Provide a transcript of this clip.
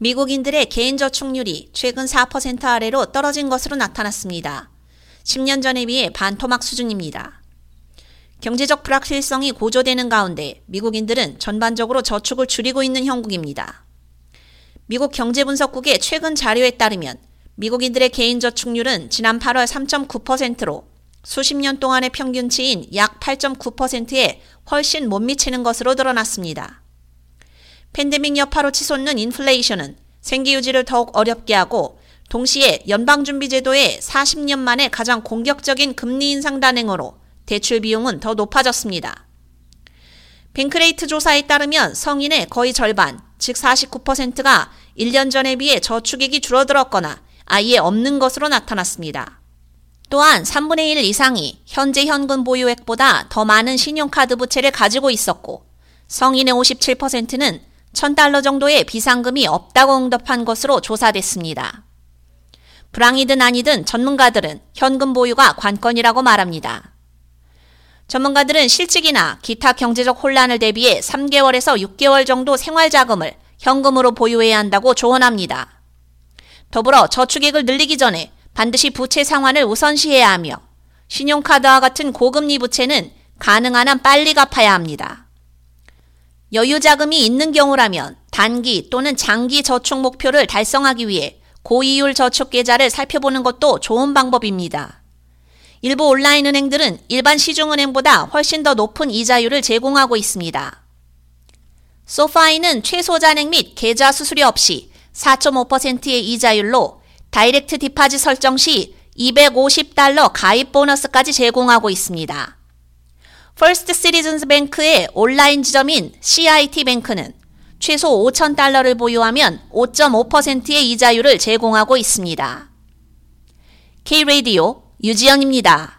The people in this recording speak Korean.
미국인들의 개인 저축률이 최근 4% 아래로 떨어진 것으로 나타났습니다. 10년 전에 비해 반토막 수준입니다. 경제적 불확실성이 고조되는 가운데 미국인들은 전반적으로 저축을 줄이고 있는 형국입니다. 미국 경제분석국의 최근 자료에 따르면 미국인들의 개인 저축률은 지난 8월 3.9%로 수십 년 동안의 평균치인 약 8.9%에 훨씬 못 미치는 것으로 드러났습니다. 팬데믹 여파로 치솟는 인플레이션은 생계 유지를 더욱 어렵게 하고 동시에 연방준비제도의 40년 만에 가장 공격적인 금리 인상 단행으로 대출 비용은 더 높아졌습니다. 뱅크레이트 조사에 따르면 성인의 거의 절반, 즉 49%가 1년 전에 비해 저축액이 줄어들었거나 아예 없는 것으로 나타났습니다. 또한 3분의 1 이상이 현재 현금 보유액보다 더 많은 신용카드 부채를 가지고 있었고 성인의 57%는 1000달러 정도의 비상금이 없다고 응답한 것으로 조사됐습니다. 불황이든 아니든 전문가들은 현금 보유가 관건이라고 말합니다. 전문가들은 실직이나 기타 경제적 혼란을 대비해 3개월에서 6개월 정도 생활 자금을 현금으로 보유해야 한다고 조언합니다. 더불어 저축액을 늘리기 전에 반드시 부채 상환을 우선시해야 하며 신용카드와 같은 고금리 부채는 가능한 한 빨리 갚아야 합니다. 여유 자금이 있는 경우라면 단기 또는 장기 저축 목표를 달성하기 위해 고이율 저축 계좌를 살펴보는 것도 좋은 방법입니다. 일부 온라인 은행들은 일반 시중은행보다 훨씬 더 높은 이자율을 제공하고 있습니다. SoFi는 최소 잔액 및 계좌 수수료 없이 4.5%의 이자율로 direct deposit 설정 시 250달러 가입 보너스까지 제공하고 있습니다. First Citizens Bank의 온라인 지점인 CIT Bank는 최소 5,000달러를 보유하면 5.5%의 이자율을 제공하고 있습니다. K-Radio 유지영입니다.